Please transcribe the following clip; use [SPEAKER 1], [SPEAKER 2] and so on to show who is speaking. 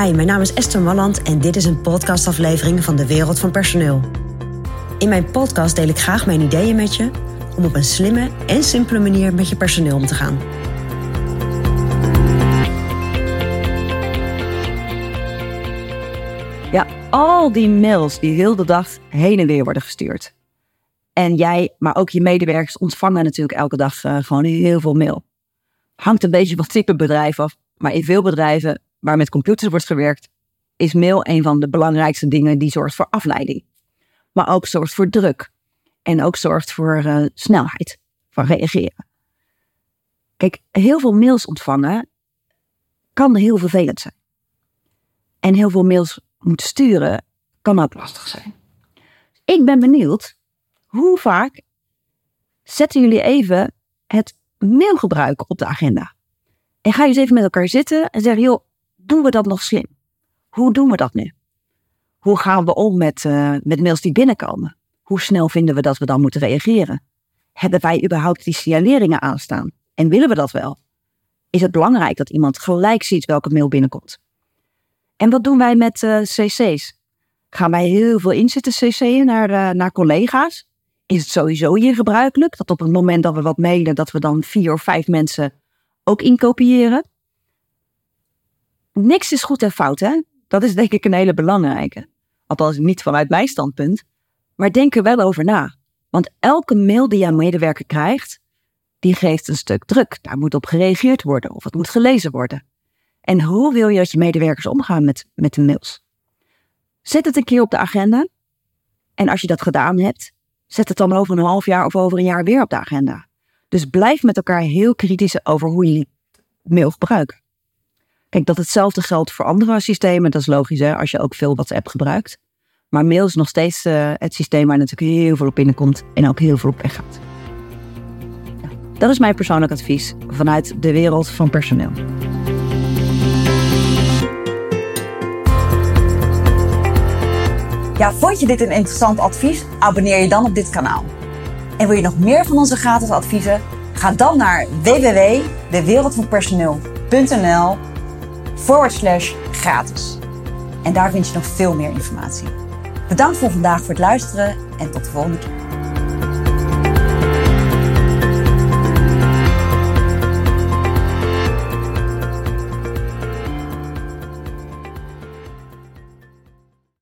[SPEAKER 1] Hi, mijn naam is Esther Malland en dit is een podcastaflevering van de Wereld van Personeel. In mijn podcast deel ik graag mijn ideeën met je om op een slimme en simpele manier met je personeel om te gaan.
[SPEAKER 2] Ja, al die mails die heel de dag heen en weer worden gestuurd. En jij, maar ook je medewerkers ontvangen natuurlijk elke dag uh, gewoon heel veel mail. Hangt een beetje het type bedrijf af, maar in veel bedrijven waar met computers wordt gewerkt, is mail een van de belangrijkste dingen die zorgt voor afleiding. Maar ook zorgt voor druk. En ook zorgt voor uh, snelheid van reageren. Kijk, heel veel mails ontvangen kan heel vervelend zijn. En heel veel mails moeten sturen kan ook lastig zijn. Ik ben benieuwd, hoe vaak zetten jullie even het mailgebruik op de agenda? En ga je eens even met elkaar zitten en zeggen, joh, doen we dat nog slim? Hoe doen we dat nu? Hoe gaan we om met, uh, met mails die binnenkomen? Hoe snel vinden we dat we dan moeten reageren? Hebben wij überhaupt die signaleringen aanstaan? En willen we dat wel? Is het belangrijk dat iemand gelijk ziet welke mail binnenkomt? En wat doen wij met uh, cc's? Gaan wij heel veel inzetten cc'en naar, uh, naar collega's? Is het sowieso hier gebruikelijk dat op het moment dat we wat mailen, dat we dan vier of vijf mensen ook inkopiëren? Niks is goed en fout, hè? Dat is denk ik een hele belangrijke. Althans, niet vanuit mijn standpunt. Maar denk er wel over na. Want elke mail die jouw medewerker krijgt, die geeft een stuk druk. Daar moet op gereageerd worden of het moet gelezen worden. En hoe wil je dat je medewerkers omgaan met, met de mails? Zet het een keer op de agenda. En als je dat gedaan hebt, zet het dan over een half jaar of over een jaar weer op de agenda. Dus blijf met elkaar heel kritisch over hoe je mail gebruikt. Kijk, dat hetzelfde geldt voor andere systemen, dat is logisch hè, als je ook veel WhatsApp gebruikt. Maar mail is nog steeds uh, het systeem waar natuurlijk heel veel op binnenkomt en ook heel veel op weggaat. Ja, dat is mijn persoonlijk advies vanuit de wereld van personeel.
[SPEAKER 3] Ja, vond je dit een interessant advies? Abonneer je dan op dit kanaal. En wil je nog meer van onze gratis adviezen? Ga dan naar www.dewereldvanpersoneel.nl forward slash gratis. En daar vind je nog veel meer informatie. Bedankt voor vandaag voor het luisteren en tot de volgende keer.